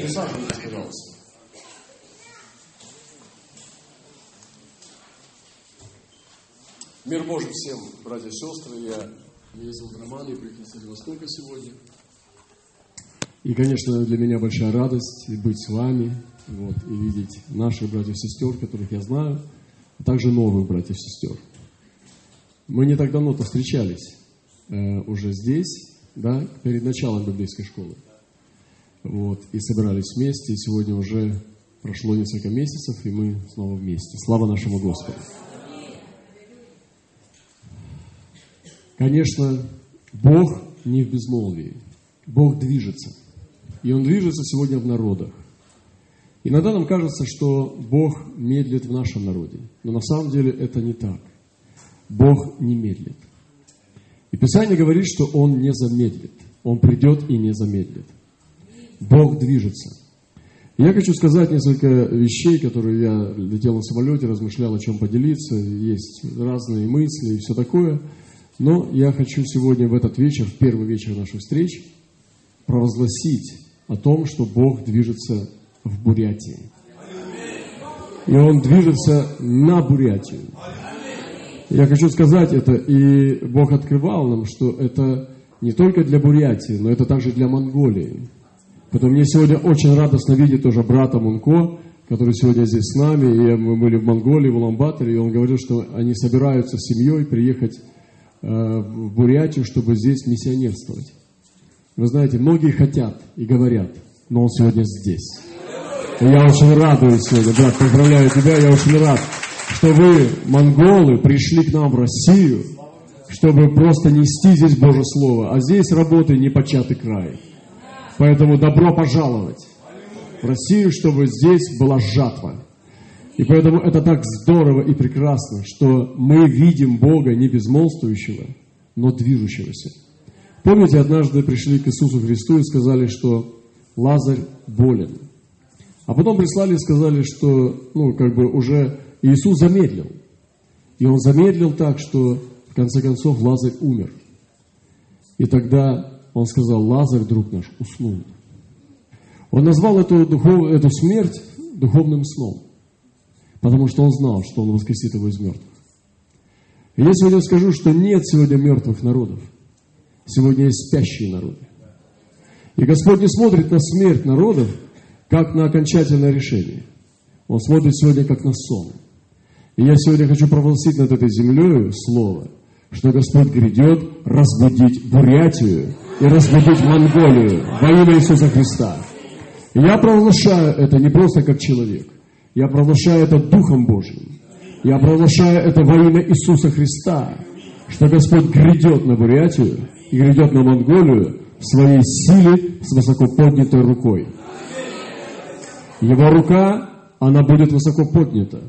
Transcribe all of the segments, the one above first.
Присаживайтесь, пожалуйста. Мир Божий всем, братья и сестры. Я меня зовут Роман, я приехал с Владивостока сегодня. И, конечно, для меня большая радость быть с вами вот, и видеть наших братьев и сестер, которых я знаю, а также новых братьев и сестер. Мы не так давно-то встречались э, уже здесь, да, перед началом библейской школы. Вот, и собирались вместе, и сегодня уже прошло несколько месяцев, и мы снова вместе. Слава нашему Господу! Конечно, Бог не в безмолвии. Бог движется. И Он движется сегодня в народах. Иногда нам кажется, что Бог медлит в нашем народе. Но на самом деле это не так. Бог не медлит. И Писание говорит, что Он не замедлит. Он придет и не замедлит. Бог движется. Я хочу сказать несколько вещей, которые я летел на самолете, размышлял, о чем поделиться. Есть разные мысли и все такое – но я хочу сегодня в этот вечер, в первый вечер нашей встречи, провозгласить о том, что Бог движется в Бурятии. И Он движется на Бурятию. Я хочу сказать это, и Бог открывал нам, что это не только для Бурятии, но это также для Монголии. Поэтому мне сегодня очень радостно видеть тоже брата Мунко, который сегодня здесь с нами. И мы были в Монголии, в Уламбаторе, и он говорил, что они собираются с семьей приехать Э, в Бурятию, чтобы здесь миссионерствовать. Вы знаете, многие хотят и говорят, но он сегодня здесь. И я очень радуюсь сегодня, брат, поздравляю тебя, я очень рад, что вы, монголы, пришли к нам в Россию, чтобы просто нести здесь Божье Слово. А здесь работы не початый край. Поэтому добро пожаловать в Россию, чтобы здесь была жатва. И поэтому это так здорово и прекрасно, что мы видим Бога не безмолвствующего, но движущегося. Помните, однажды пришли к Иисусу Христу и сказали, что Лазарь болен. А потом прислали и сказали, что, ну, как бы уже Иисус замедлил. И он замедлил так, что в конце концов Лазарь умер. И тогда он сказал, Лазарь, друг наш, уснул. Он назвал эту, духов, эту смерть духовным сном. Потому что он знал, что он воскресит его из мертвых. И я сегодня скажу, что нет сегодня мертвых народов. Сегодня есть спящие народы. И Господь не смотрит на смерть народов, как на окончательное решение. Он смотрит сегодня как на сон. И я сегодня хочу провозгласить над этой землей слово, что Господь грядет разбудить Бурятию и разбудить Монголию во имя Иисуса Христа. Я провозглашаю это не просто как человек, я провозглашаю это Духом Божьим. Я провозглашаю это во имя Иисуса Христа, что Господь грядет на Бурятию и грядет на Монголию в своей силе с высоко поднятой рукой. Его рука, она будет высоко поднята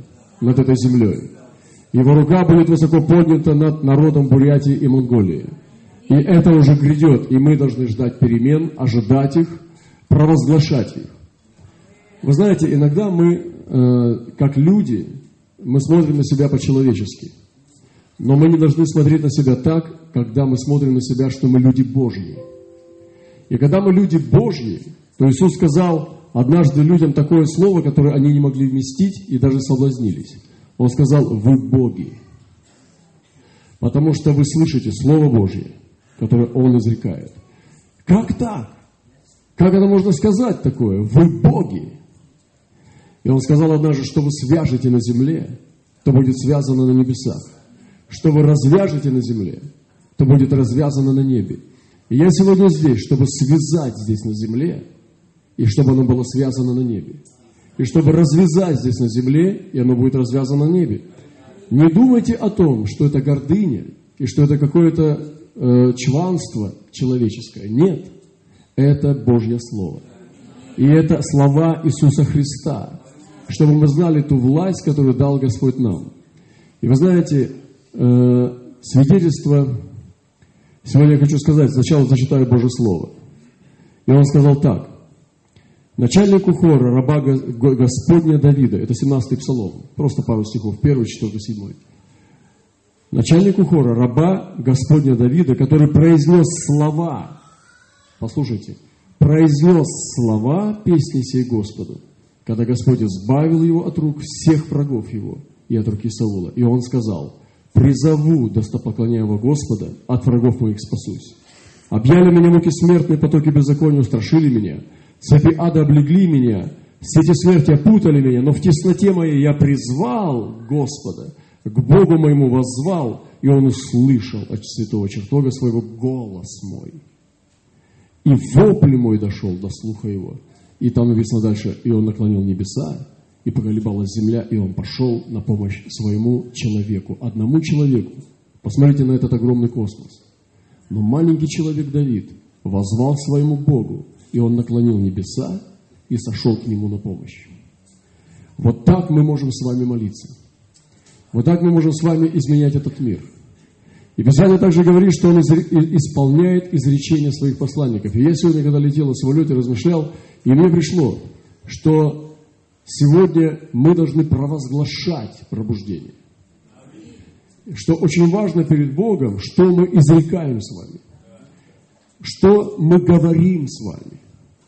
над этой землей. Его рука будет высоко поднята над народом Бурятии и Монголии. И это уже грядет, и мы должны ждать перемен, ожидать их, провозглашать их. Вы знаете, иногда мы Э, как люди, мы смотрим на себя по-человечески. Но мы не должны смотреть на себя так, когда мы смотрим на себя, что мы люди Божьи. И когда мы люди Божьи, то Иисус сказал однажды людям такое слово, которое они не могли вместить и даже соблазнились. Он сказал, вы боги. Потому что вы слышите Слово Божье, которое Он изрекает. Как так? Как это можно сказать такое? Вы боги. И он сказал однажды, что вы свяжете на земле, то будет связано на небесах. Что вы развяжете на земле, то будет развязано на небе. И я сегодня здесь, чтобы связать здесь на земле, и чтобы оно было связано на небе. И чтобы развязать здесь на земле, и оно будет развязано на небе. Не думайте о том, что это гордыня, и что это какое-то э, чванство человеческое. Нет, это Божье Слово. И это слова Иисуса Христа чтобы мы знали ту власть, которую дал Господь нам. И вы знаете, э, свидетельство, сегодня я хочу сказать, сначала зачитаю Божье Слово. И он сказал так. Начальнику хора, раба Господня Давида, это 17-й псалом, просто пару стихов, 1, 4, 7. Начальнику хора, раба Господня Давида, который произнес слова, послушайте, произнес слова песни сей Господу, когда Господь избавил его от рук всех врагов его и от руки Саула. И он сказал, призову достопоклоняемого Господа, от врагов моих спасусь. Объяли меня муки смертные, потоки беззакония устрашили меня. Цепи ада облегли меня, сети смерти опутали меня, но в тесноте моей я призвал Господа, к Богу моему воззвал, и Он услышал от святого чертога своего голос мой. И вопль мой дошел до слуха его. И там написано дальше, и он наклонил небеса, и поколебалась земля, и он пошел на помощь своему человеку, одному человеку. Посмотрите на этот огромный космос. Но маленький человек Давид возвал своему Богу, и он наклонил небеса и сошел к нему на помощь. Вот так мы можем с вами молиться. Вот так мы можем с вами изменять этот мир. И Писание также говорит, что он исполняет изречения своих посланников. И я сегодня, когда летел в самолете, размышлял, и мне пришло, что сегодня мы должны провозглашать пробуждение. Что очень важно перед Богом, что мы изрекаем с вами. Что мы говорим с вами.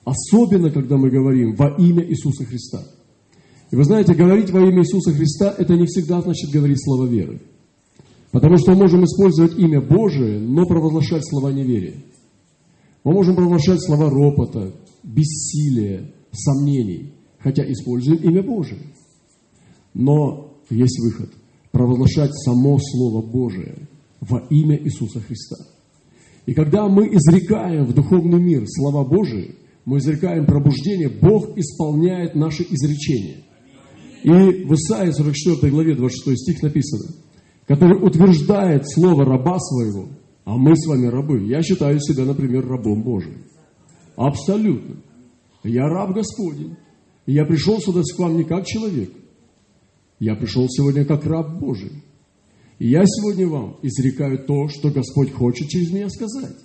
Особенно, когда мы говорим во имя Иисуса Христа. И вы знаете, говорить во имя Иисуса Христа, это не всегда значит говорить слова веры. Потому что мы можем использовать имя Божие, но провозглашать слова неверия. Мы можем провозглашать слова ропота, бессилия, сомнений, хотя используем имя Божие. Но есть выход – провозглашать само Слово Божие во имя Иисуса Христа. И когда мы изрекаем в духовный мир слова Божии, мы изрекаем пробуждение, Бог исполняет наши изречения. И в Исаии 44 главе 26 стих написано, который утверждает слово раба своего, а мы с вами рабы. Я считаю себя, например, рабом Божьим. Абсолютно. Я раб Господень. И я пришел сюда к вам не как человек. Я пришел сегодня как раб Божий. И я сегодня вам изрекаю то, что Господь хочет через меня сказать.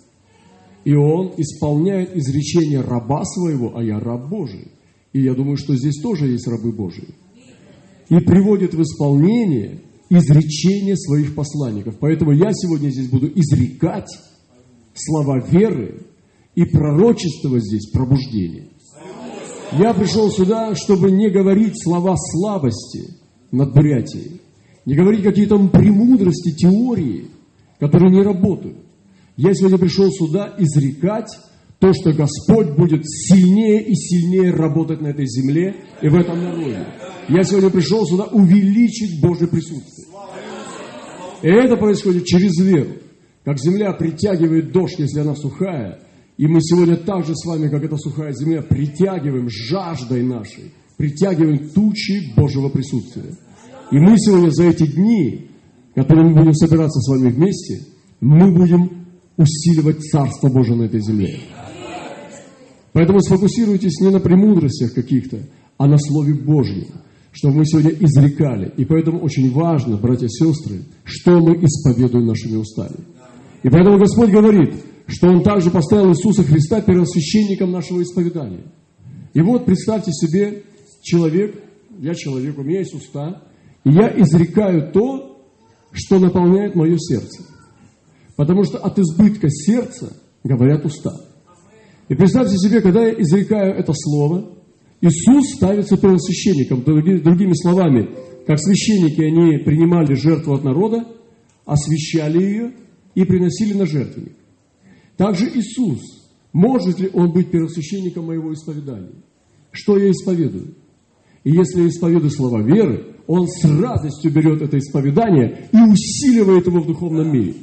И Он исполняет изречение раба своего, а я раб Божий. И я думаю, что здесь тоже есть рабы Божии. И приводит в исполнение изречение своих посланников. Поэтому я сегодня здесь буду изрекать слова веры и пророчество здесь пробуждение. Я пришел сюда, чтобы не говорить слова слабости над Бурятией, не говорить какие-то премудрости, теории, которые не работают. Я сегодня пришел сюда изрекать то, что Господь будет сильнее и сильнее работать на этой земле и в этом народе. Я сегодня пришел сюда увеличить Божье присутствие. И это происходит через веру. Как земля притягивает дождь, если она сухая, и мы сегодня так же с вами, как эта сухая земля, притягиваем жаждой нашей, притягиваем тучи Божьего присутствия. И мы сегодня за эти дни, которые мы будем собираться с вами вместе, мы будем усиливать Царство Божие на этой земле. Поэтому сфокусируйтесь не на премудростях каких-то, а на Слове Божьем, чтобы мы сегодня изрекали. И поэтому очень важно, братья и сестры, что мы исповедуем нашими устами. И поэтому Господь говорит, что Он также поставил Иисуса Христа первосвященником нашего исповедания. И вот представьте себе, человек, я человек, у меня есть уста, и я изрекаю то, что наполняет мое сердце. Потому что от избытка сердца говорят уста. И представьте себе, когда я изрекаю это слово, Иисус ставится первосвященником. Другими словами, как священники, они принимали жертву от народа, освящали ее и приносили на жертвенник. Также Иисус, может ли Он быть первосвященником моего исповедания? Что я исповедую? И если я исповедую слова веры, Он с радостью берет это исповедание и усиливает его в духовном мире.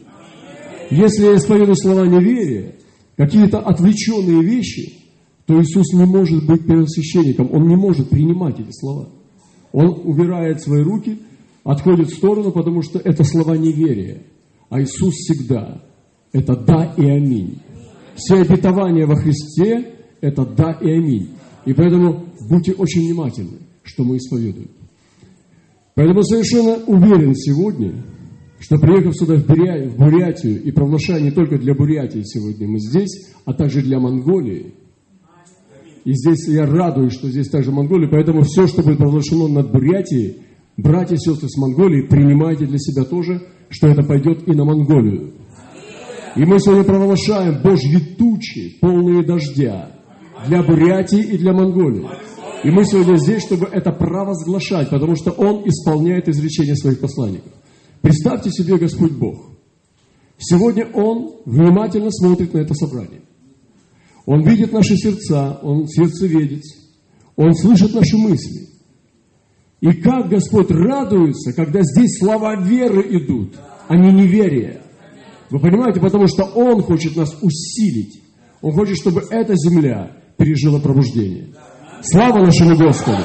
Если я исповедую слова неверия, какие-то отвлеченные вещи, то Иисус не может быть первосвященником, Он не может принимать эти слова. Он убирает свои руки, отходит в сторону, потому что это слова неверия. А Иисус всегда – это да и аминь. Все обетования во Христе – это да и аминь. И поэтому будьте очень внимательны, что мы исповедуем. Поэтому совершенно уверен сегодня, что приехав сюда в Бурятию и провозглашая не только для Бурятии сегодня мы здесь, а также для Монголии. И здесь я радуюсь, что здесь также Монголия, поэтому все, что будет провозглашено над Бурятией, братья и сестры с Монголии, принимайте для себя тоже, что это пойдет и на Монголию. И мы сегодня провозглашаем Божьи тучи, полные дождя, для Бурятии и для Монголии. И мы сегодня здесь, чтобы это провозглашать, потому что Он исполняет изречения своих посланников. Представьте себе Господь Бог. Сегодня Он внимательно смотрит на это собрание. Он видит наши сердца, Он сердцеведец, Он слышит наши мысли. И как Господь радуется, когда здесь слова веры идут, а не неверия. Вы понимаете, потому что Он хочет нас усилить. Он хочет, чтобы эта земля пережила пробуждение. Слава нашему Господу!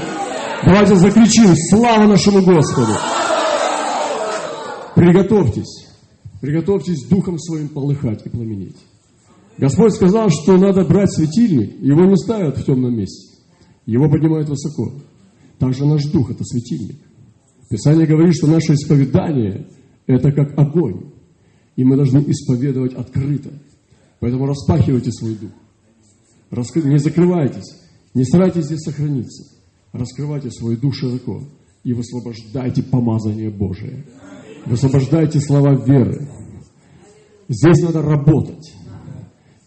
Давайте закричим, слава нашему Господу! Приготовьтесь, приготовьтесь духом своим полыхать и пламенеть. Господь сказал, что надо брать светильник, его не ставят в темном месте, его поднимают высоко. Также наш дух – это светильник. Писание говорит, что наше исповедание – это как огонь, и мы должны исповедовать открыто. Поэтому распахивайте свой дух. Не закрывайтесь, не старайтесь здесь сохраниться. Раскрывайте свой дух широко и высвобождайте помазание Божие. Высвобождайте слова веры. Здесь надо работать.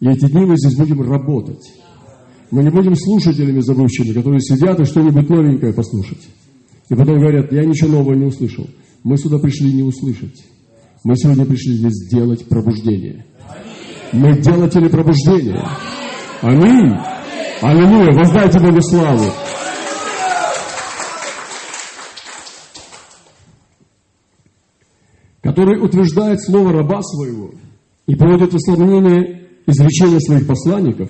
И эти дни мы здесь будем работать. Мы не будем слушателями забывчими, которые сидят и что-нибудь новенькое послушать. И потом говорят, я ничего нового не услышал. Мы сюда пришли не услышать. Мы сегодня пришли здесь сделать пробуждение. Мы делатели пробуждения. Аминь. Аллилуйя. Воздайте Богу славу. Который утверждает слово раба своего и приводит в исполнение изречения своих посланников,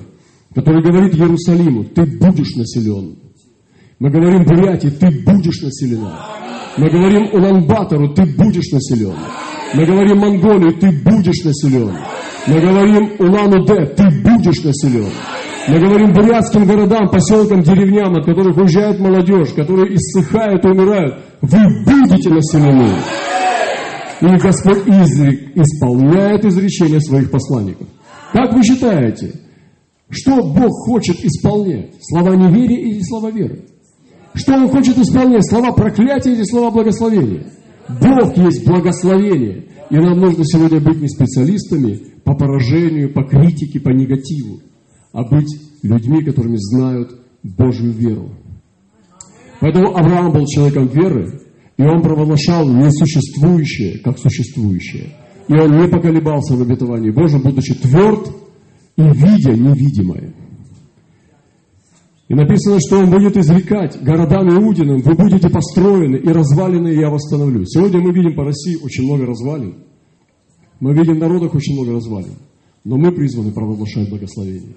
который говорит Иерусалиму, ты будешь населен. Мы говорим Бурятии, ты будешь населена. Мы говорим Улан-Батору, ты будешь населен. Мы говорим Монголии, ты будешь населен. Мы говорим Улан-Удэ, ты будешь населен. Мы говорим бурятским городам, поселкам, деревням, от которых уезжает молодежь, которые иссыхают и умирают. Вы будете населены. И Господь изрек, исполняет изречения своих посланников. Как вы считаете, что Бог хочет исполнять? Слова неверия или слова веры? Что Он хочет исполнять? Слова проклятия или слова благословения? Бог есть благословение. И нам нужно сегодня быть не специалистами по поражению, по критике, по негативу, а быть людьми, которыми знают Божью веру. Поэтому Авраам был человеком веры, и он провозглашал несуществующее, как существующее. И он не поколебался в обетовании Божьем, будучи тверд и видя невидимое. И написано, что он будет изрекать городам Иудиным, вы будете построены, и развалины я восстановлю. Сегодня мы видим по России очень много развалин. Мы видим в народах очень много развалин. Но мы призваны провозглашать благословение.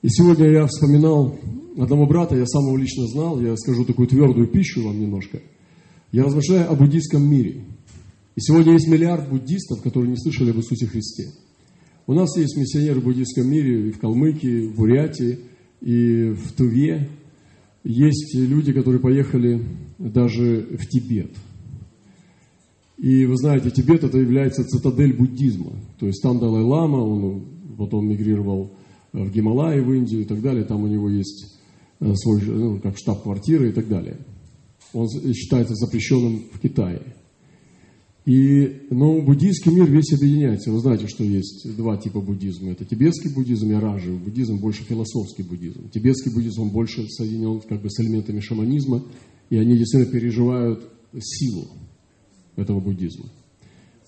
И сегодня я вспоминал одного брата, я сам его лично знал, я скажу такую твердую пищу вам немножко. Я размышляю о буддийском мире. И сегодня есть миллиард буддистов, которые не слышали об Иисусе Христе. У нас есть миссионеры в буддийском мире и в Калмыкии, в Бурятии, и в Туве. Есть люди, которые поехали даже в Тибет. И вы знаете, Тибет это является цитадель буддизма. То есть там Далай-Лама, он потом мигрировал в Гималаи, в Индию и так далее. Там у него есть э, свой, ну, как штаб-квартира и так далее. Он считается запрещенным в Китае. И, но буддийский мир весь объединяется. Вы знаете, что есть два типа буддизма. Это тибетский буддизм и ражевый буддизм, больше философский буддизм. Тибетский буддизм, он больше соединен как бы с элементами шаманизма, и они действительно переживают силу этого буддизма.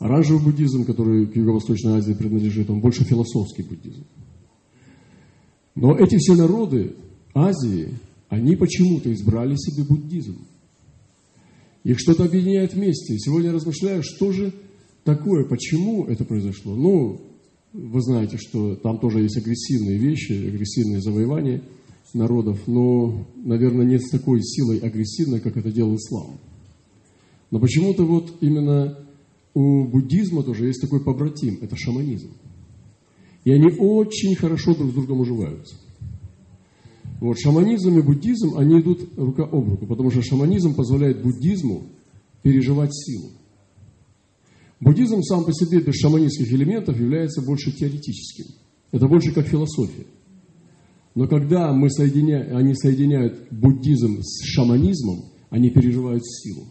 Оранжевый буддизм, который к Юго-Восточной Азии принадлежит, он больше философский буддизм. Но эти все народы Азии, они почему-то избрали себе буддизм. Их что-то объединяет вместе. Сегодня размышляю, что же такое, почему это произошло. Ну, вы знаете, что там тоже есть агрессивные вещи, агрессивные завоевания народов, но, наверное, нет такой силой агрессивной, как это делал ислам. Но почему-то вот именно у буддизма тоже есть такой побратим, это шаманизм. И они очень хорошо друг с другом уживаются. Вот, шаманизм и буддизм, они идут рука об руку, потому что шаманизм позволяет буддизму переживать силу. Буддизм сам по себе без шаманистских элементов является больше теоретическим. Это больше как философия. Но когда мы соединяем, они соединяют буддизм с шаманизмом, они переживают силу.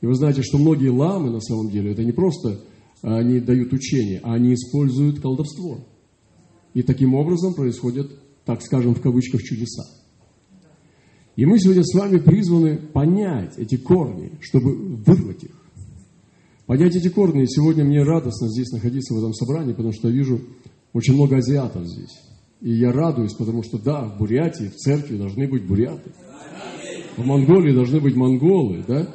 И вы знаете, что многие ламы на самом деле, это не просто они дают учение, а они используют колдовство. И таким образом происходят, так скажем, в кавычках, чудеса. И мы сегодня с вами призваны понять эти корни, чтобы вырвать их. Понять эти корни. И сегодня мне радостно здесь находиться в этом собрании, потому что я вижу очень много азиатов здесь. И я радуюсь, потому что да, в Бурятии, в церкви должны быть буряты. В Монголии должны быть монголы, да?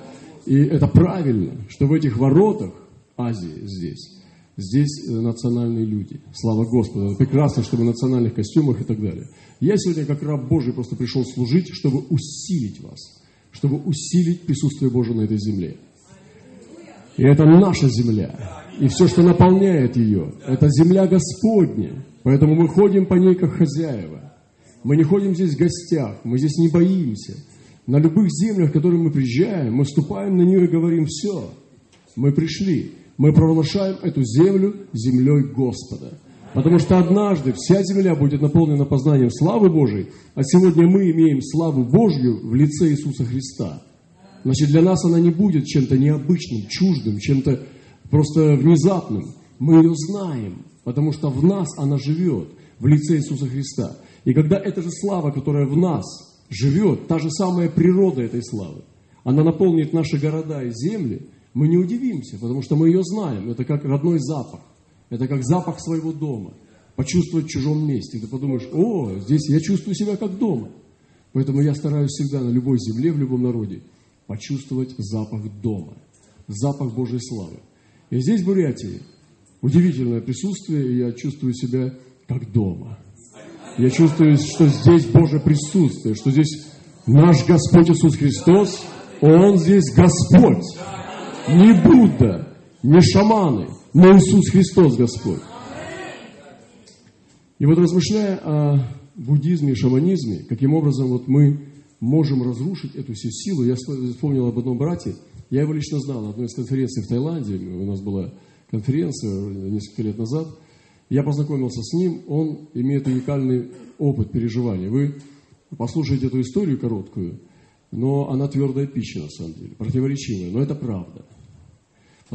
И это правильно, что в этих воротах Азии здесь, здесь э, национальные люди. Слава Господу. Это прекрасно, чтобы в национальных костюмах и так далее. Я сегодня как раб Божий просто пришел служить, чтобы усилить вас, чтобы усилить присутствие Божие на этой земле. И это наша земля. И все, что наполняет ее, это земля Господня. Поэтому мы ходим по ней как хозяева. Мы не ходим здесь в гостях, мы здесь не боимся. На любых землях, в которые мы приезжаем, мы ступаем на нее и говорим, все, мы пришли. Мы провозглашаем эту землю землей Господа. Потому что однажды вся земля будет наполнена познанием славы Божией, а сегодня мы имеем славу Божью в лице Иисуса Христа. Значит, для нас она не будет чем-то необычным, чуждым, чем-то просто внезапным. Мы ее знаем, потому что в нас она живет, в лице Иисуса Христа. И когда эта же слава, которая в нас живет, та же самая природа этой славы, она наполнит наши города и земли, мы не удивимся, потому что мы ее знаем. Это как родной запах. Это как запах своего дома. Почувствовать в чужом месте. Ты подумаешь, о, здесь я чувствую себя как дома. Поэтому я стараюсь всегда на любой земле, в любом народе почувствовать запах дома. Запах Божьей славы. И здесь, в Бурятии, удивительное присутствие, и я чувствую себя как дома. Я чувствую, что здесь Божье присутствие, что здесь наш Господь Иисус Христос, Он здесь Господь. Не Будда, не шаманы, но Иисус Христос Господь. И вот размышляя о буддизме и шаманизме, каким образом вот мы можем разрушить эту всю силу, я вспомнил об одном брате, я его лично знал на одной из конференций в Таиланде, у нас была конференция несколько лет назад, я познакомился с ним, он имеет уникальный опыт переживания. Вы послушаете эту историю короткую, но она твердая пища на самом деле, противоречивая, но это правда.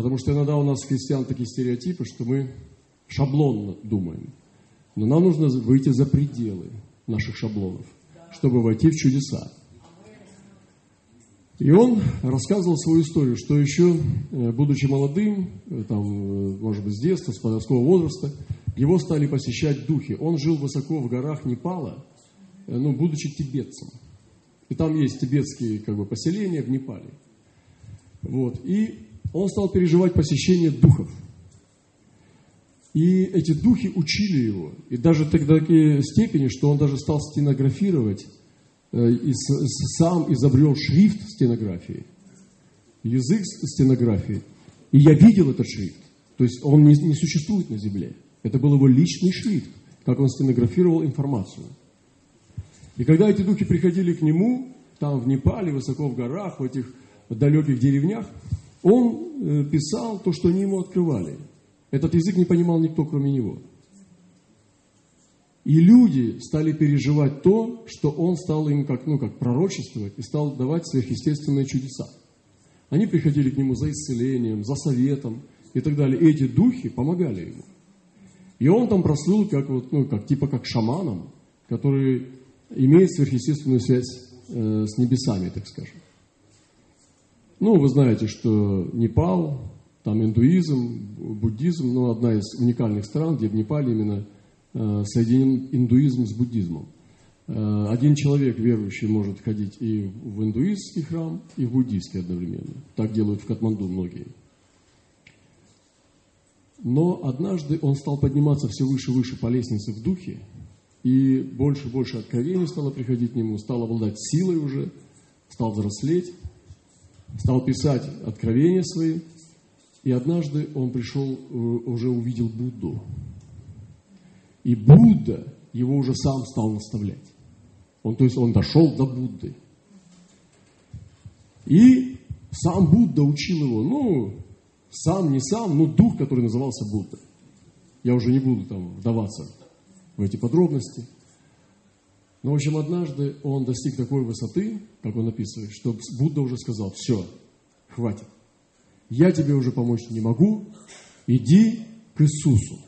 Потому что иногда у нас христиан такие стереотипы, что мы шаблонно думаем. Но нам нужно выйти за пределы наших шаблонов, чтобы войти в чудеса. И он рассказывал свою историю, что еще, э, будучи молодым, э, там, э, может быть, с детства, с подросткового возраста, его стали посещать духи. Он жил высоко в горах Непала, ну, будучи тибетцем. И там есть тибетские как бы, поселения в Непале. Вот. И он стал переживать посещение духов. И эти духи учили его. И даже до такой степени, что он даже стал стенографировать э, и сам изобрел шрифт стенографии, язык стенографии. И я видел этот шрифт. То есть он не, не существует на земле. Это был его личный шрифт, как он стенографировал информацию. И когда эти духи приходили к нему, там в Непале, высоко в горах, в этих далеких деревнях, он э, писал то, что они ему открывали. Этот язык не понимал никто, кроме него. И люди стали переживать то, что он стал им как, ну, как пророчествовать и стал давать сверхъестественные чудеса. Они приходили к нему за исцелением, за советом и так далее. И эти духи помогали ему. И он там прослыл как, вот, ну, как, типа как шаманом, который имеет сверхъестественную связь э, с небесами, так скажем. Ну, вы знаете, что Непал, там индуизм, буддизм, но одна из уникальных стран, где в Непале именно э, соединен индуизм с буддизмом. Э, один человек, верующий, может ходить и в индуистский храм, и в буддийский одновременно. Так делают в Катманду многие. Но однажды он стал подниматься все выше и выше по лестнице в духе, и больше и больше откровений стало приходить к нему, стал обладать силой уже, стал взрослеть стал писать откровения свои, и однажды он пришел, э, уже увидел Будду. И Будда его уже сам стал наставлять. Он, то есть он дошел до Будды. И сам Будда учил его, ну, сам, не сам, но дух, который назывался Будда. Я уже не буду там вдаваться в эти подробности – но, в общем, однажды он достиг такой высоты, как он описывает, что Будда уже сказал, все, хватит. Я тебе уже помочь не могу, иди к Иисусу.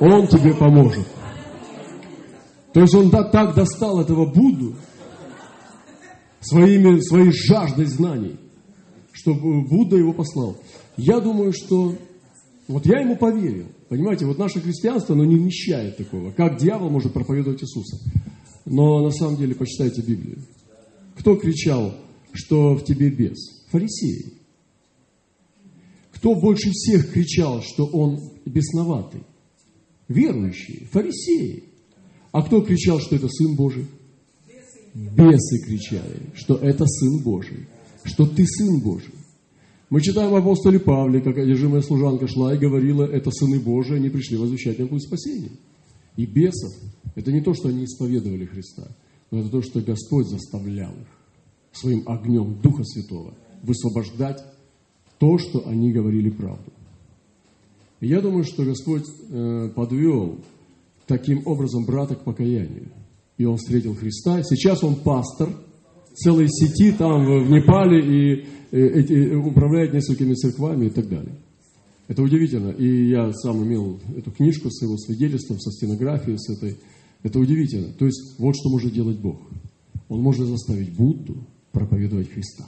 Он тебе поможет. То есть он так достал этого Будду своими, своей жаждой знаний, что Будда его послал. Я думаю, что вот я ему поверил. Понимаете, вот наше христианство, оно не вмещает такого. Как дьявол может проповедовать Иисуса? Но на самом деле почитайте Библию. Кто кричал, что в тебе бес? Фарисеи. Кто больше всех кричал, что он бесноватый? Верующие, фарисеи. А кто кричал, что это Сын Божий? Бесы кричали, что это Сын Божий, что ты Сын Божий. Мы читаем апостоле Павле, как одержимая служанка шла и говорила, это сыны Божии, они пришли возвещать нам путь спасения. И бесов, это не то, что они исповедовали Христа, но это то, что Господь заставлял их своим огнем Духа Святого высвобождать то, что они говорили правду. И я думаю, что Господь э, подвел таким образом брата к покаянию. И он встретил Христа. Сейчас он пастор целой сети там в Непале и Э, эти, управляет несколькими церквами и так далее. Это удивительно. И я сам имел эту книжку с его свидетельством, со стенографией, с этой. Это удивительно. То есть вот что может делать Бог. Он может заставить Будду проповедовать Христа.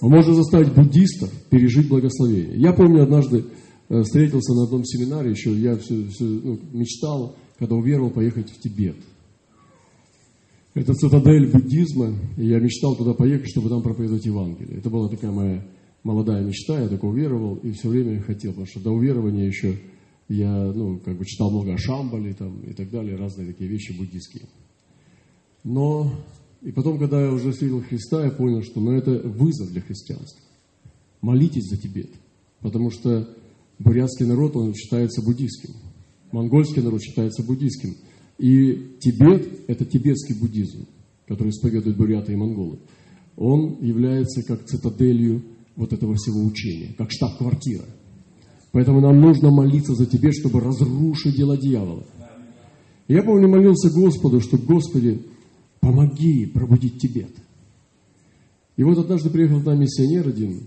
Он может заставить буддистов пережить благословение. Я помню, однажды э, встретился на одном семинаре, еще я все, все, ну, мечтал, когда уверовал, поехать в Тибет – это цитадель буддизма, и я мечтал туда поехать, чтобы там проповедовать Евангелие. Это была такая моя молодая мечта, я так уверовал, и все время хотел, потому что до уверования еще я, ну, как бы читал много о Шамбале там, и так далее, разные такие вещи буддийские. Но, и потом, когда я уже встретил Христа, я понял, что ну, это вызов для христианства. Молитесь за Тибет, потому что бурятский народ, он считается буддийским, монгольский народ считается буддийским – и Тибет – это тибетский буддизм, который исповедуют буряты и монголы. Он является как цитаделью вот этого всего учения, как штаб-квартира. Поэтому нам нужно молиться за Тибет, чтобы разрушить дело дьявола. Я помню, молился Господу, что Господи, помоги пробудить Тибет. И вот однажды приехал там миссионер один,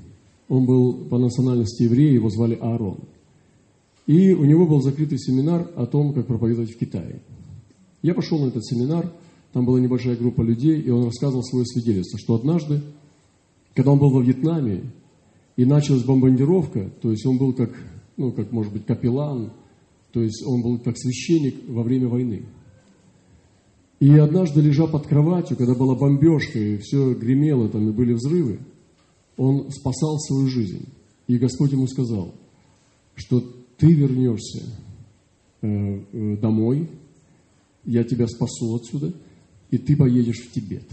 он был по национальности еврей, его звали Аарон. И у него был закрытый семинар о том, как проповедовать в Китае. Я пошел на этот семинар, там была небольшая группа людей, и он рассказывал свое свидетельство, что однажды, когда он был во Вьетнаме, и началась бомбардировка, то есть он был как, ну, как, может быть, капеллан, то есть он был как священник во время войны. И однажды, лежа под кроватью, когда была бомбежка, и все гремело, там и были взрывы, он спасал свою жизнь. И Господь ему сказал, что ты вернешься э, э, домой, я тебя спасу отсюда, и ты поедешь в Тибет.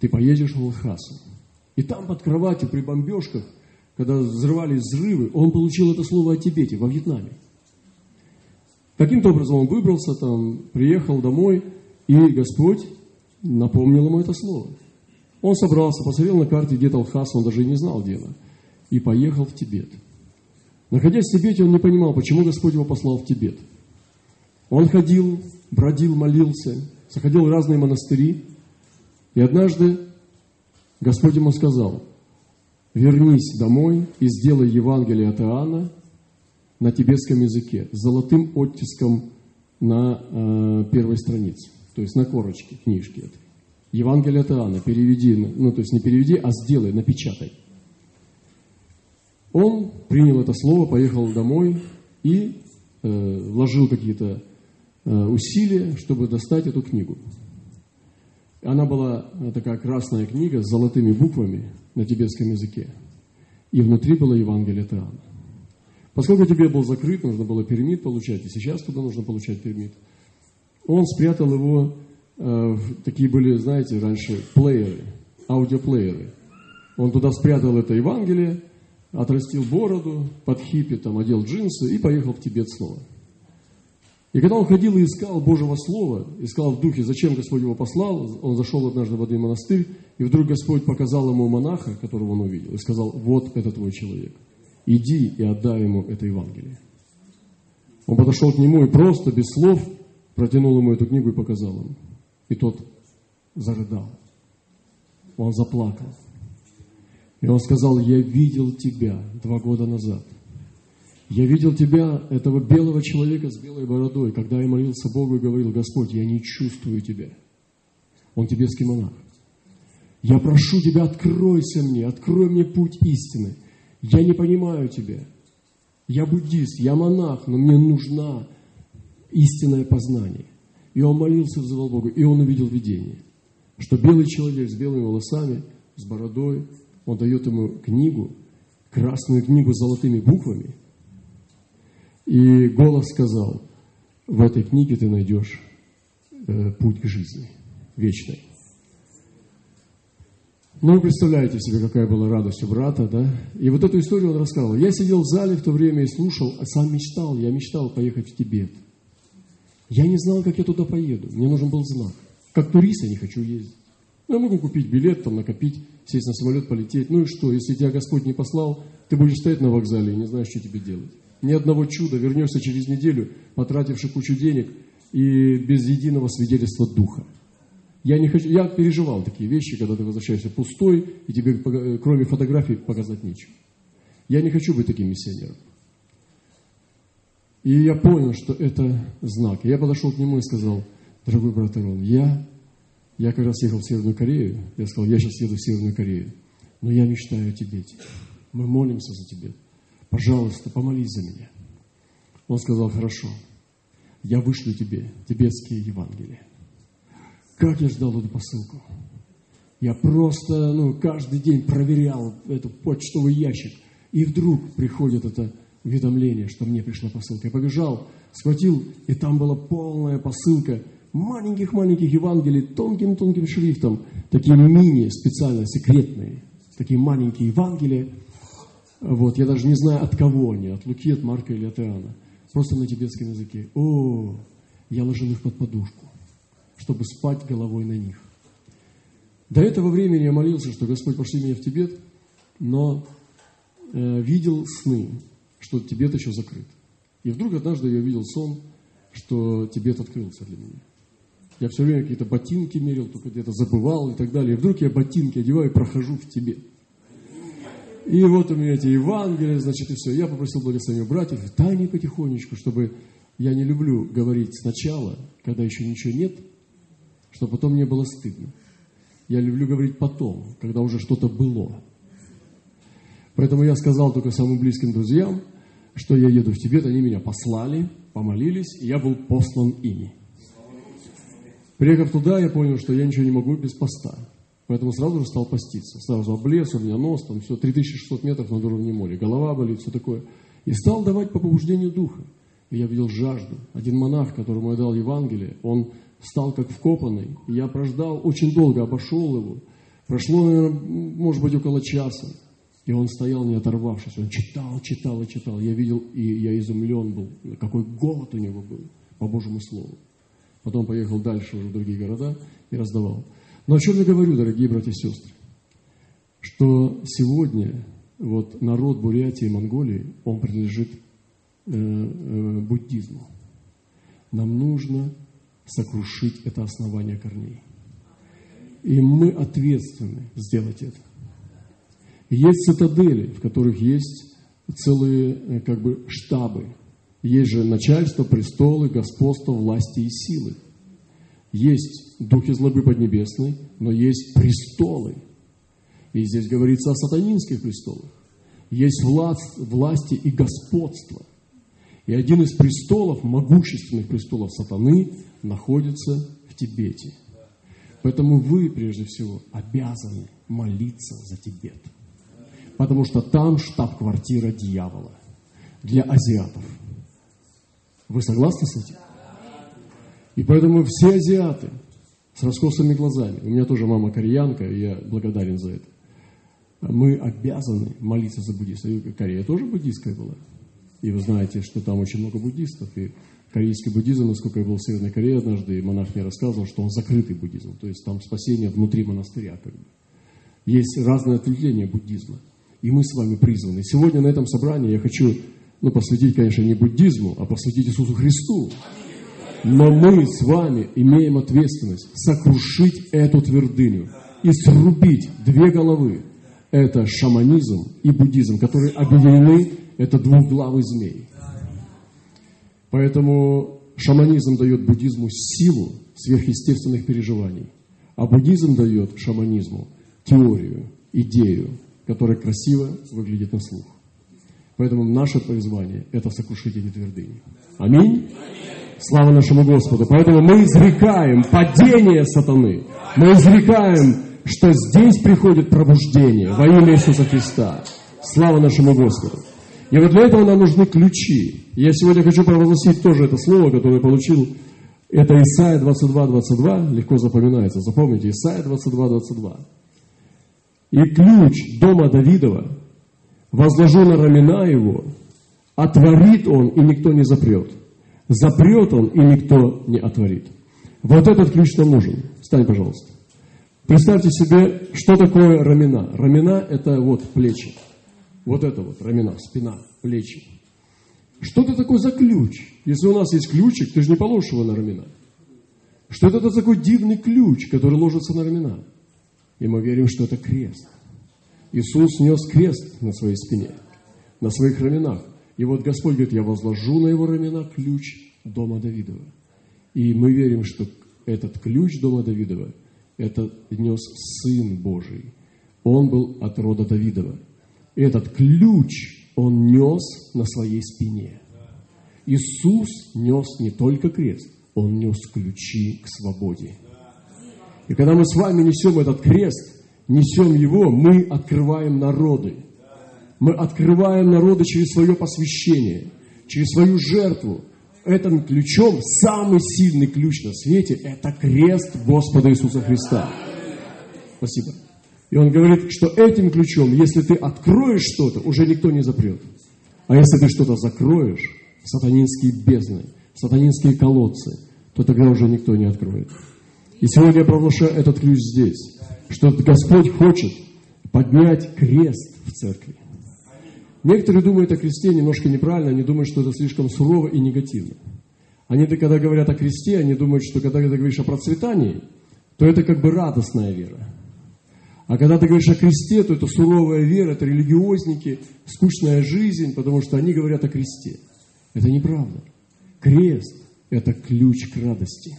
Ты поедешь в Лхасу. И там под кроватью при бомбежках, когда взрывались взрывы, он получил это слово о Тибете, во Вьетнаме. Каким-то образом он выбрался там, приехал домой, и Господь напомнил ему это слово. Он собрался, посмотрел на карте, где Талхас, он даже и не знал, где она, и поехал в Тибет. Находясь в Тибете, он не понимал, почему Господь его послал в Тибет – он ходил, бродил, молился, заходил в разные монастыри. И однажды Господь ему сказал, вернись домой и сделай Евангелие от Иоанна на тибетском языке, с золотым оттиском на э, первой странице, то есть на корочке книжки этой. Евангелие от Иоанна, переведи, ну то есть не переведи, а сделай, напечатай. Он принял это слово, поехал домой и э, вложил какие-то усилия, чтобы достать эту книгу. Она была э, такая красная книга с золотыми буквами на тибетском языке. И внутри было Евангелие от Иоанна. Поскольку тебе был закрыт, нужно было пермит получать, и сейчас туда нужно получать пермит, он спрятал его, э, в, такие были, знаете, раньше плееры, аудиоплееры. Он туда спрятал это Евангелие, отрастил бороду, под хиппи, там, одел джинсы и поехал в Тибет снова. И когда он ходил и искал Божьего Слова, искал в духе, зачем Господь его послал, он зашел однажды в один монастырь, и вдруг Господь показал ему монаха, которого он увидел, и сказал, вот это твой человек, иди и отдай ему это Евангелие. Он подошел к нему и просто, без слов, протянул ему эту книгу и показал ему. И тот зарыдал. Он заплакал. И он сказал, я видел тебя два года назад. Я видел тебя, этого белого человека с белой бородой, когда я молился Богу и говорил, Господь, я не чувствую тебя. Он тибетский монах. Я прошу тебя, откройся мне, открой мне путь истины. Я не понимаю тебя. Я буддист, я монах, но мне нужна истинное познание. И он молился, взывал Богу, и он увидел видение, что белый человек с белыми волосами, с бородой, он дает ему книгу, красную книгу с золотыми буквами – и голос сказал, в этой книге ты найдешь э, путь к жизни вечной. Ну, вы представляете себе, какая была радость у брата, да? И вот эту историю он рассказал. Я сидел в зале в то время и слушал, а сам мечтал, я мечтал поехать в Тибет. Я не знал, как я туда поеду. Мне нужен был знак. Как турист я не хочу ездить. Ну, я могу купить билет, там, накопить, сесть на самолет, полететь. Ну и что, если тебя Господь не послал, ты будешь стоять на вокзале и не знаешь, что тебе делать. Ни одного чуда, вернешься через неделю, потративши кучу денег и без единого свидетельства духа. Я, не хочу, я переживал такие вещи, когда ты возвращаешься пустой, и тебе кроме фотографий показать нечего. Я не хочу быть таким миссионером. И я понял, что это знак. я подошел к нему и сказал, дорогой брат Арон, я, я как раз ехал в Северную Корею. Я сказал, я сейчас еду в Северную Корею. Но я мечтаю о Тибете. Мы молимся за Тибет пожалуйста, помолись за меня. Он сказал, хорошо, я вышлю тебе тибетские Евангелия. Как я ждал эту посылку. Я просто, ну, каждый день проверял этот почтовый ящик. И вдруг приходит это уведомление, что мне пришла посылка. Я побежал, схватил, и там была полная посылка маленьких-маленьких Евангелий тонким-тонким шрифтом, такие мини, специально секретные, такие маленькие Евангелия – вот, я даже не знаю, от кого они, от Луки, от Марка или от Иоанна. Просто на тибетском языке. О, я ложил их под подушку, чтобы спать головой на них. До этого времени я молился, что Господь пошли меня в Тибет, но э, видел сны, что Тибет еще закрыт. И вдруг однажды я увидел сон, что Тибет открылся для меня. Я все время какие-то ботинки мерил, только где-то забывал и так далее. И вдруг я ботинки одеваю и прохожу в Тибет. И вот у меня эти Евангелия, значит, и все. Я попросил благословения братьев, тайне потихонечку, чтобы я не люблю говорить сначала, когда еще ничего нет, чтобы потом не было стыдно. Я люблю говорить потом, когда уже что-то было. Поэтому я сказал только самым близким друзьям, что я еду в Тибет, они меня послали, помолились, и я был послан ими. Приехав туда, я понял, что я ничего не могу без поста. Поэтому сразу же стал поститься. Сразу облез, у меня нос, там все, 3600 метров над уровнем моря, голова болит, все такое. И стал давать по побуждению духа. И я видел жажду. Один монах, которому я дал Евангелие, он стал как вкопанный. И я прождал, очень долго обошел его. Прошло, наверное, может быть, около часа. И он стоял, не оторвавшись. Он читал, читал и читал. Я видел, и я изумлен был, какой голод у него был по Божьему Слову. Потом поехал дальше уже в другие города и раздавал. Но о чем я говорю, дорогие братья и сестры? Что сегодня вот народ Бурятии и Монголии, он принадлежит э, э, буддизму. Нам нужно сокрушить это основание корней. И мы ответственны сделать это. есть цитадели, в которых есть целые э, как бы штабы. Есть же начальство, престолы, господство, власти и силы. Есть духи злобы поднебесной, но есть престолы. И здесь говорится о сатанинских престолах. Есть власть, власти и господство. И один из престолов, могущественных престолов сатаны, находится в Тибете. Поэтому вы, прежде всего, обязаны молиться за Тибет. Потому что там штаб-квартира дьявола для азиатов. Вы согласны с этим? И поэтому все азиаты с раскосыми глазами, у меня тоже мама кореянка, и я благодарен за это, мы обязаны молиться за буддистов. И Корея тоже буддистская была. И вы знаете, что там очень много буддистов. И корейский буддизм, насколько я был в Северной Корее однажды, и монах мне рассказывал, что он закрытый буддизм. То есть там спасение внутри монастыря. Как бы. Есть разные ответвления буддизма. И мы с вами призваны. Сегодня на этом собрании я хочу ну, посвятить, конечно, не буддизму, а посвятить Иисусу Христу. Но мы с вами имеем ответственность сокрушить эту твердыню и срубить две головы. Это шаманизм и буддизм, которые объединены – это двухглавый змей. Поэтому шаманизм дает буддизму силу сверхъестественных переживаний, а буддизм дает шаманизму теорию, идею, которая красиво выглядит на слух. Поэтому наше призвание – это сокрушить эти твердыни. Аминь. Слава нашему Господу. Поэтому мы изрекаем падение сатаны. Мы изрекаем, что здесь приходит пробуждение во имя Иисуса Христа. Слава нашему Господу. И вот для этого нам нужны ключи. Я сегодня хочу провозгласить тоже это слово, которое получил. Это Исайя 22, 22. Легко запоминается. Запомните, Исайя 22, 22. И ключ дома Давидова возложу на ramена его, отворит он, и никто не запрет. Запрет он, и никто не отворит. Вот этот ключ нам нужен. Встань, пожалуйста. Представьте себе, что такое рамена. Рамена – это вот плечи. Вот это вот рамена, спина, плечи. Что это такое за ключ? Если у нас есть ключик, ты же не положишь его на рамена. Что это такой дивный ключ, который ложится на рамена? И мы верим, что это крест. Иисус нес крест на своей спине, на своих раменах. И вот Господь говорит, я возложу на его ramена ключ дома Давидова. И мы верим, что этот ключ дома Давидова, это нес Сын Божий. Он был от рода Давидова. И этот ключ он нес на своей спине. Иисус нес не только крест, он нес ключи к свободе. И когда мы с вами несем этот крест, несем его, мы открываем народы. Мы открываем народы через свое посвящение, через свою жертву. Этим ключом, самый сильный ключ на свете, это крест Господа Иисуса Христа. Спасибо. И он говорит, что этим ключом, если ты откроешь что-то, уже никто не запрет. А если ты что-то закроешь, сатанинские бездны, сатанинские колодцы, то тогда уже никто не откроет. И сегодня я провозглашаю этот ключ здесь, что Господь хочет поднять крест в церкви. Некоторые думают о кресте немножко неправильно, они думают, что это слишком сурово и негативно. Они, когда говорят о кресте, они думают, что когда ты говоришь о процветании, то это как бы радостная вера. А когда ты говоришь о кресте, то это суровая вера, это религиозники, скучная жизнь, потому что они говорят о кресте. Это неправда. Крест – это ключ к радости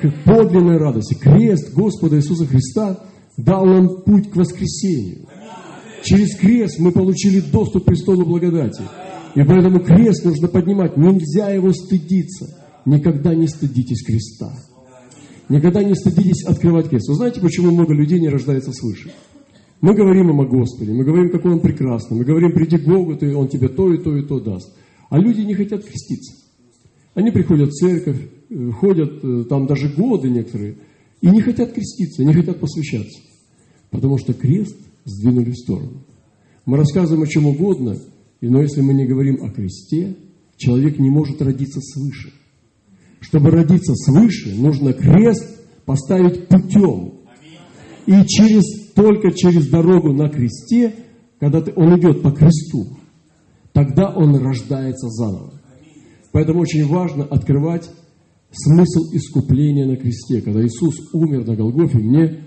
к подлинной радости. Крест Господа Иисуса Христа дал нам путь к воскресению. Через крест мы получили доступ к престолу благодати. И поэтому крест нужно поднимать. Нельзя его стыдиться. Никогда не стыдитесь креста. Никогда не стыдитесь открывать крест. Вы знаете, почему много людей не рождается свыше? Мы говорим им о Господе, мы говорим, какой Он прекрасный, мы говорим, приди к Богу, ты, Он тебе то и то и то даст. А люди не хотят креститься. Они приходят в церковь, Э, ходят э, там даже годы некоторые, и не хотят креститься, не хотят посвящаться. Потому что крест сдвинули в сторону. Мы рассказываем о чем угодно, но если мы не говорим о кресте, человек не может родиться свыше. Чтобы родиться свыше, нужно крест поставить путем. И через, только через дорогу на кресте, когда ты, он идет по кресту, тогда он рождается заново. Поэтому очень важно открывать смысл искупления на кресте. Когда Иисус умер на Голгофе, мне,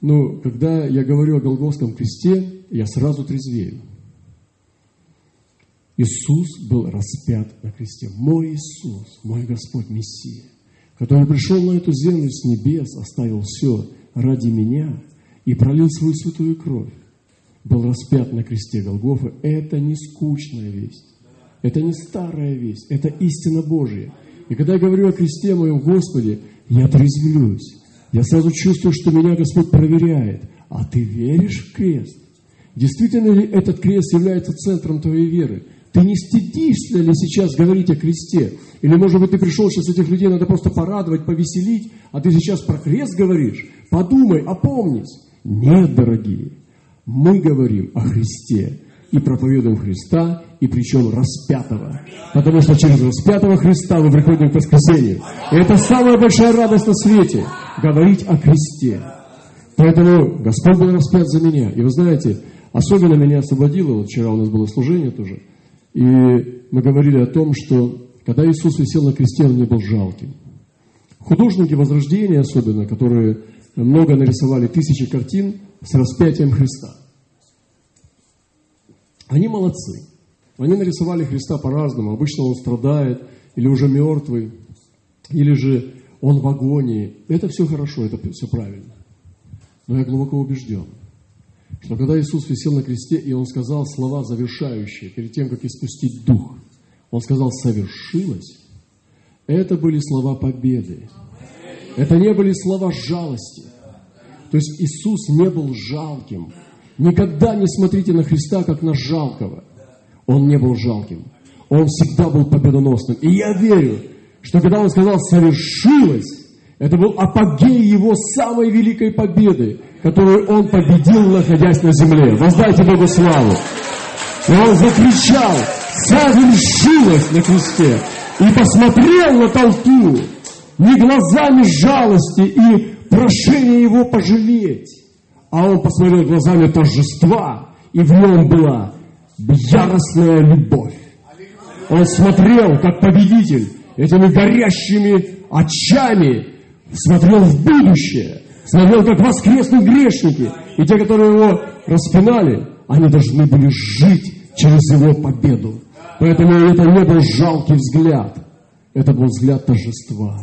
ну, когда я говорю о Голгофском кресте, я сразу трезвею. Иисус был распят на кресте. Мой Иисус, мой Господь Мессия, который пришел на эту землю с небес, оставил все ради меня и пролил свою святую кровь, был распят на кресте Голгофа. Это не скучная весть. Это не старая весть. Это истина Божья – и когда я говорю о кресте моем Господе, я трезвлюсь. Я сразу чувствую, что меня Господь проверяет. А ты веришь в крест? Действительно ли этот крест является центром твоей веры? Ты не стыдишься ли сейчас говорить о кресте? Или, может быть, ты пришел сейчас этих людей, надо просто порадовать, повеселить, а ты сейчас про крест говоришь? Подумай, опомнись. Нет, дорогие, мы говорим о Христе и проповедуем Христа, и причем распятого. Потому что через распятого Христа мы приходим к воскресению. И это самая большая радость на свете – говорить о кресте. Поэтому Господь был распят за меня. И вы знаете, особенно меня освободило, вот вчера у нас было служение тоже, и мы говорили о том, что когда Иисус висел на кресте, Он не был жалким. Художники Возрождения особенно, которые много нарисовали тысячи картин с распятием Христа – они молодцы. Они нарисовали Христа по-разному. Обычно он страдает, или уже мертвый, или же он в агонии. Это все хорошо, это все правильно. Но я глубоко убежден, что когда Иисус висел на кресте, и Он сказал слова завершающие, перед тем, как испустить Дух, Он сказал «совершилось», это были слова победы. Это не были слова жалости. То есть Иисус не был жалким. Никогда не смотрите на Христа, как на жалкого. Он не был жалким. Он всегда был победоносным. И я верю, что когда Он сказал «совершилось», это был апогей его самой великой победы, которую он победил, находясь на земле. Воздайте Богу славу. И он закричал, совершилось на кресте. И посмотрел на толпу, не глазами жалости и прошения его пожалеть, а он посмотрел глазами торжества, и в нем была яростная любовь. Он смотрел, как победитель, этими горящими очами смотрел в будущее, смотрел, как воскреснут грешники. И те, которые его распинали, они должны были жить через его победу. Поэтому это не был жалкий взгляд, это был взгляд торжества.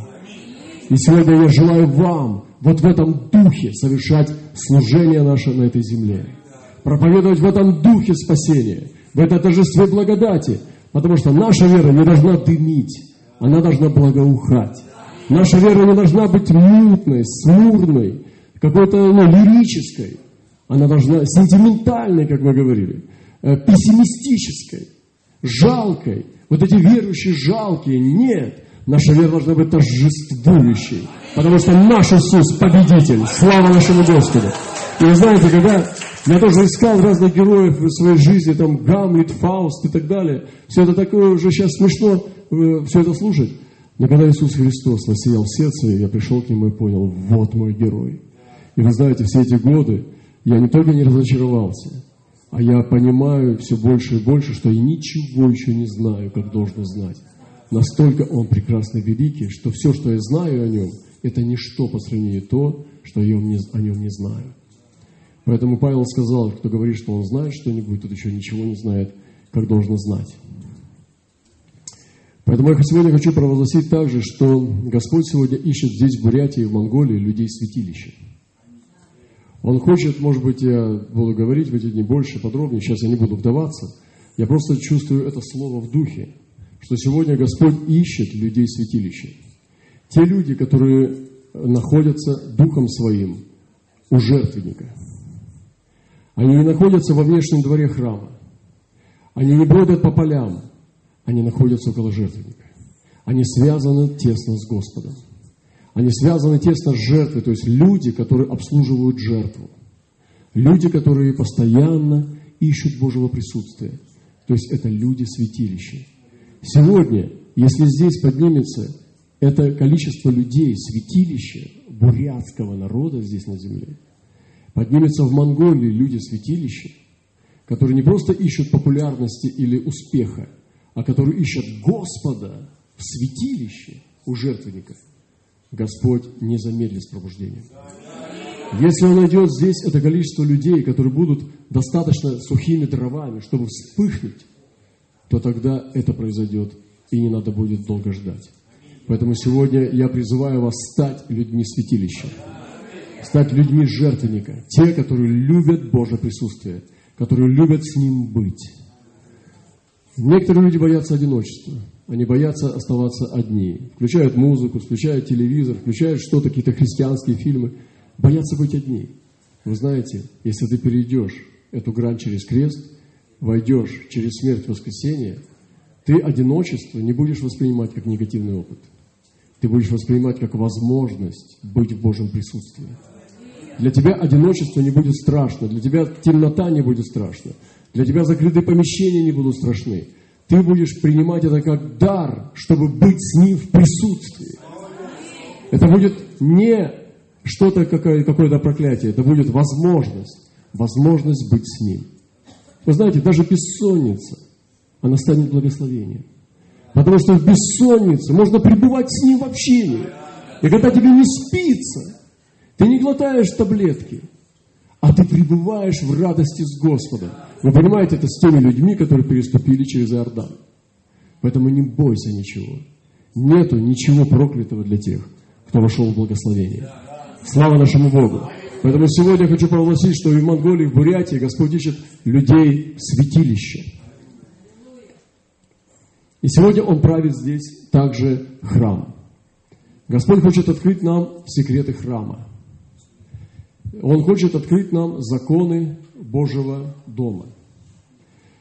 И сегодня я желаю вам вот в этом духе совершать служение наше на этой земле. Проповедовать в этом духе спасения, в это торжестве благодати. Потому что наша вера не должна дымить, она должна благоухать. Наша вера не должна быть мутной, смурной, какой-то ну, лирической. Она должна сентиментальной, как мы говорили, э, пессимистической, жалкой. Вот эти верующие жалкие. Нет. Наша вера должна быть торжествующей. Потому что наш Иисус победитель. Слава нашему Господу. И вы знаете, когда я тоже искал разных героев в своей жизни, там Гамлет, Фауст и так далее, все это такое уже сейчас смешно э, все это слушать. Но когда Иисус Христос воссиял сердце, я пришел к Нему и понял, вот мой герой. И вы знаете, все эти годы я не только не разочаровался, а я понимаю все больше и больше, что я ничего еще не знаю, как должен знать. Настолько Он прекрасный, великий, что все, что я знаю о Нем, это ничто по сравнению то, что я о Нем не знаю. Поэтому Павел сказал, кто говорит, что он знает что-нибудь, тот еще ничего не знает, как должно знать. Поэтому я сегодня хочу провозгласить также, что Господь сегодня ищет здесь, в Бурятии, в Монголии, людей святилища. Он хочет, может быть, я буду говорить в эти дни больше, подробнее, сейчас я не буду вдаваться. Я просто чувствую это слово в духе, что сегодня Господь ищет людей святилища. Те люди, которые находятся духом своим у жертвенника. Они не находятся во внешнем дворе храма. Они не бродят по полям они находятся около жертвенника. Они связаны тесно с Господом. Они связаны тесно с жертвой, то есть люди, которые обслуживают жертву. Люди, которые постоянно ищут Божьего присутствия. То есть это люди святилища. Сегодня, если здесь поднимется это количество людей, святилища бурятского народа здесь на земле, поднимется в Монголии люди святилища, которые не просто ищут популярности или успеха, а которые ищут Господа в святилище у жертвенников, Господь не замедлит с пробуждением. Если Он найдет здесь это количество людей, которые будут достаточно сухими дровами, чтобы вспыхнуть, то тогда это произойдет, и не надо будет долго ждать. Поэтому сегодня я призываю вас стать людьми святилища, стать людьми жертвенника, те, которые любят Божье присутствие, которые любят с Ним быть. Некоторые люди боятся одиночества. Они боятся оставаться одни. Включают музыку, включают телевизор, включают что-то, какие-то христианские фильмы. Боятся быть одни. Вы знаете, если ты перейдешь эту грань через крест, войдешь через смерть воскресения, ты одиночество не будешь воспринимать как негативный опыт. Ты будешь воспринимать как возможность быть в Божьем присутствии. Для тебя одиночество не будет страшно, для тебя темнота не будет страшна. Для тебя закрытые помещения не будут страшны. Ты будешь принимать это как дар, чтобы быть с Ним в присутствии. Это будет не что-то, какое-то проклятие, это будет возможность, возможность быть с Ним. Вы знаете, даже бессонница, она станет благословением. Потому что в бессоннице можно пребывать с Ним в общении. И когда тебе не спится, ты не глотаешь таблетки, а ты пребываешь в радости с Господом. Вы понимаете, это с теми людьми, которые переступили через Иордан. Поэтому не бойся ничего. Нету ничего проклятого для тех, кто вошел в благословение. Слава нашему Богу. Поэтому сегодня я хочу провозгласить, что и в Монголии, и в Бурятии Господь ищет людей в святилище. И сегодня Он правит здесь также храм. Господь хочет открыть нам секреты храма. Он хочет открыть нам законы Божьего дома.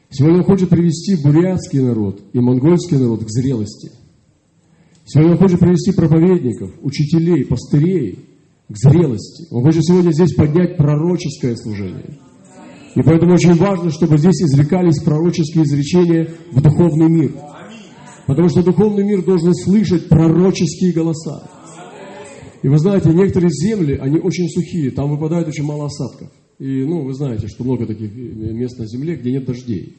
Сегодня Он хочет привести бурятский народ и монгольский народ к зрелости. Сегодня Он хочет привести проповедников, учителей, пастырей к зрелости. Он хочет сегодня здесь поднять пророческое служение. И поэтому очень важно, чтобы здесь извлекались пророческие изречения в духовный мир. Потому что духовный мир должен слышать пророческие голоса. И вы знаете, некоторые земли, они очень сухие, там выпадает очень мало осадков. И, ну, вы знаете, что много таких мест на земле, где нет дождей.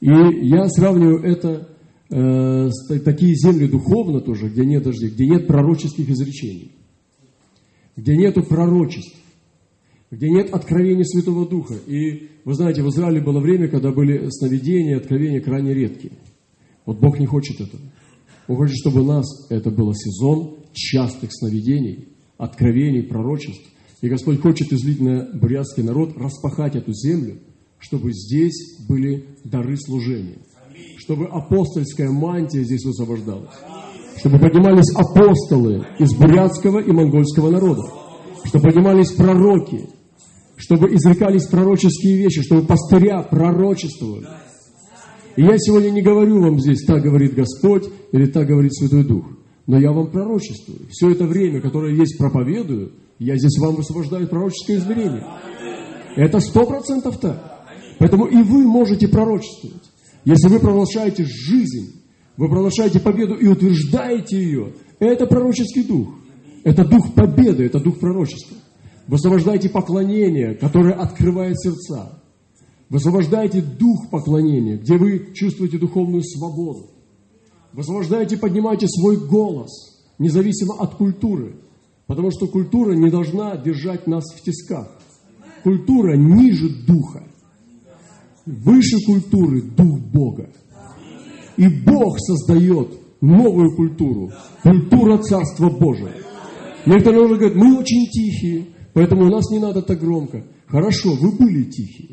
И я сравниваю это э, с такие земли духовно тоже, где нет дождей, где нет пророческих изречений, где нету пророчеств, где нет откровения Святого Духа. И вы знаете, в Израиле было время, когда были сновидения, откровения крайне редкие. Вот Бог не хочет этого. Он хочет, чтобы у нас это был сезон частых сновидений, откровений, пророчеств. И Господь хочет излить на бурятский народ, распахать эту землю, чтобы здесь были дары служения. Чтобы апостольская мантия здесь высвобождалась. Чтобы поднимались апостолы из бурятского и монгольского народа. Чтобы поднимались пророки. Чтобы изрекались пророческие вещи. Чтобы пастыря пророчествовали. И я сегодня не говорю вам здесь, так говорит Господь или так говорит Святой Дух. Но я вам пророчествую. Все это время, которое есть проповедую, я здесь вам высвобождаю пророческое измерение. Это сто процентов так. Поэтому и вы можете пророчествовать. Если вы провозглашаете жизнь, вы провозглашаете победу и утверждаете ее, это пророческий дух. Это дух победы, это дух пророчества. Высвобождайте поклонение, которое открывает сердца. Высвобождайте дух поклонения, где вы чувствуете духовную свободу. Высвобождайте, поднимайте свой голос, независимо от культуры. Потому что культура не должна держать нас в тисках. Культура ниже духа. Выше культуры дух Бога. И Бог создает новую культуру. Культура Царства Божия. Некоторые уже говорят, мы очень тихие, поэтому у нас не надо так громко. Хорошо, вы были тихие.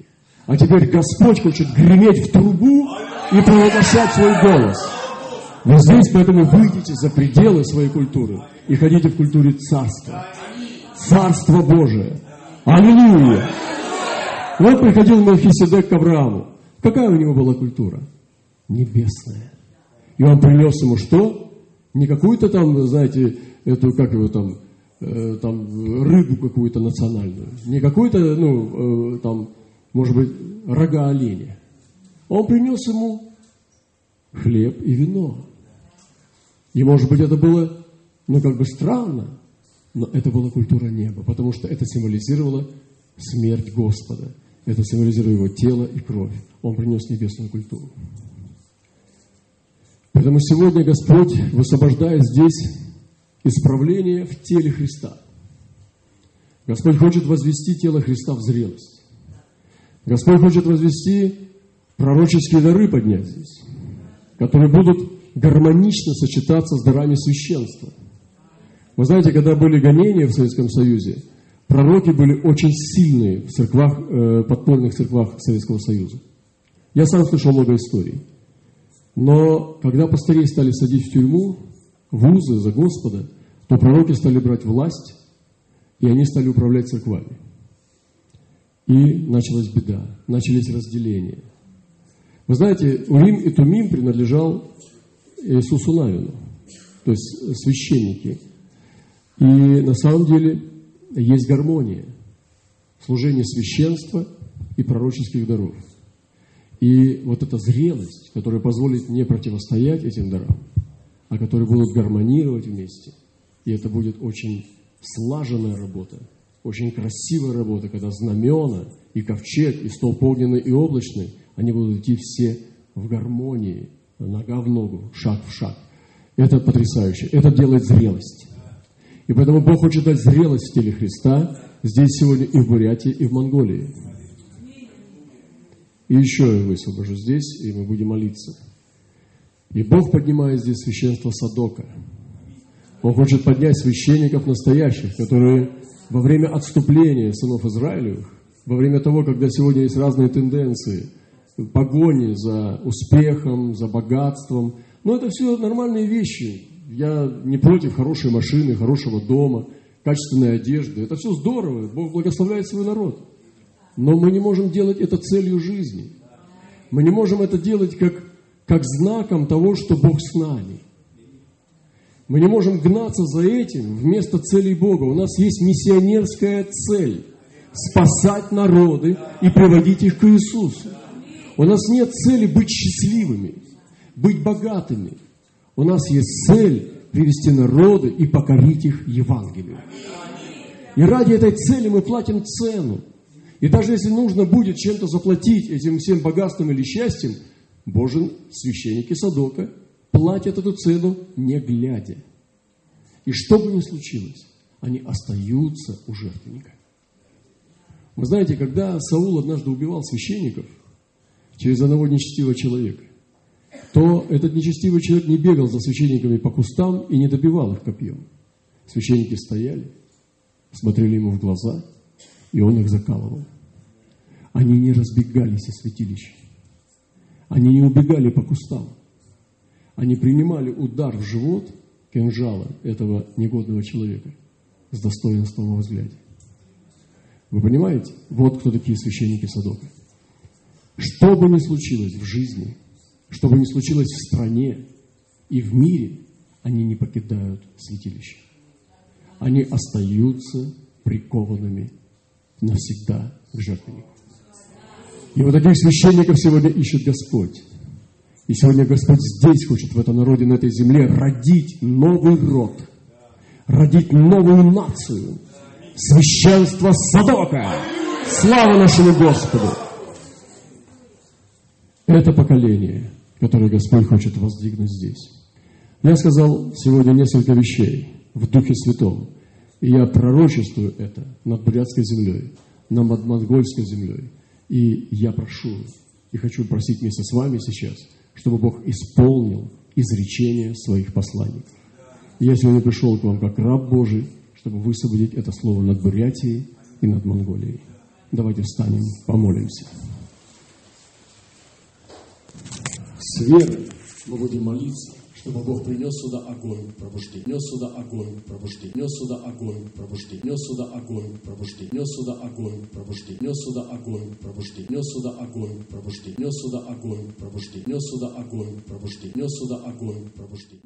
А теперь Господь хочет греметь в трубу и провозглашать свой голос. Вы здесь, поэтому выйдите за пределы своей культуры и ходите в культуре Царства. Царство Божие. Аллилуйя! Вот приходил Мелхиседек к Аврааму. Какая у него была культура? Небесная. И он принес ему что? Не какую-то там, знаете, эту, как его там, э, там рыбу какую-то национальную. Не какую-то, ну, э, там, может быть, рога оленя. Он принес ему хлеб и вино. И, может быть, это было, ну, как бы странно, но это была культура неба, потому что это символизировало смерть Господа. Это символизировало его тело и кровь. Он принес небесную культуру. Поэтому сегодня Господь высвобождает здесь исправление в теле Христа. Господь хочет возвести тело Христа в зрелость. Господь хочет возвести пророческие дары поднять здесь, которые будут гармонично сочетаться с дарами священства. Вы знаете, когда были гонения в Советском Союзе, пророки были очень сильные в церквах, э, подпольных церквах Советского Союза. Я сам слышал много историй. Но когда пастырей стали садить в тюрьму, в узы за Господа, то пророки стали брать власть, и они стали управлять церквами. И началась беда, начались разделения. Вы знаете, Урим и Тумим принадлежал Иисусу Навину, то есть священники. И на самом деле есть гармония, служение священства и пророческих даров. И вот эта зрелость, которая позволит не противостоять этим дарам, а которые будут гармонировать вместе, и это будет очень слаженная работа – очень красивая работа, когда знамена и ковчег, и столб огненный и облачный, они будут идти все в гармонии, нога в ногу, шаг в шаг. Это потрясающе. Это делает зрелость. И поэтому Бог хочет дать зрелость в теле Христа здесь сегодня и в Бурятии, и в Монголии. И еще я высвобожу здесь, и мы будем молиться. И Бог поднимает здесь священство Садока. Он хочет поднять священников настоящих, которые во время отступления сынов Израилевых, во время того, когда сегодня есть разные тенденции, погони за успехом, за богатством, но это все нормальные вещи. Я не против хорошей машины, хорошего дома, качественной одежды. Это все здорово. Бог благословляет свой народ. Но мы не можем делать это целью жизни. Мы не можем это делать как, как знаком того, что Бог с нами. Мы не можем гнаться за этим вместо целей Бога. У нас есть миссионерская цель – спасать народы и приводить их к Иисусу. У нас нет цели быть счастливыми, быть богатыми. У нас есть цель привести народы и покорить их Евангелию. И ради этой цели мы платим цену. И даже если нужно будет чем-то заплатить этим всем богатством или счастьем, Божьи священники Садока платят эту цену не глядя. И что бы ни случилось, они остаются у жертвенника. Вы знаете, когда Саул однажды убивал священников через одного нечестивого человека, то этот нечестивый человек не бегал за священниками по кустам и не добивал их копьем. Священники стояли, смотрели ему в глаза – и он их закалывал. Они не разбегались из святилища. Они не убегали по кустам. Они принимали удар в живот кинжала этого негодного человека с достоинством во взгляде. Вы понимаете? Вот кто такие священники Садока. Что бы ни случилось в жизни, что бы ни случилось в стране и в мире, они не покидают святилище. Они остаются прикованными навсегда к жертвеннику. И вот таких священников сегодня ищет Господь. И сегодня Господь здесь хочет, в этом народе, на этой земле, родить новый род, родить новую нацию. Священство Садока. Слава нашему Господу! Это поколение, которое Господь хочет воздвигнуть здесь. Я сказал сегодня несколько вещей в Духе Святом. И я пророчествую это над Бурятской землей, над Монгольской землей. И я прошу, и хочу просить вместе с вами сейчас, чтобы Бог исполнил изречение своих посланников. Я сегодня пришел к вам как раб Божий, чтобы высвободить это слово над Бурятией и над Монголией. Давайте встанем, помолимся. С верой мы будем молиться чтобы Бог принес сюда огонь пробуждения, нес сюда огонь пробуждения, нес сюда огонь пробуждения, нес сюда огонь пробуждения, нес сюда огонь пробуждения, нес сюда огонь пробуждения, нес сюда огонь пробуждения, нес сюда огонь пробуждения, нес сюда огонь пробуждения, нес сюда огонь пробуждения.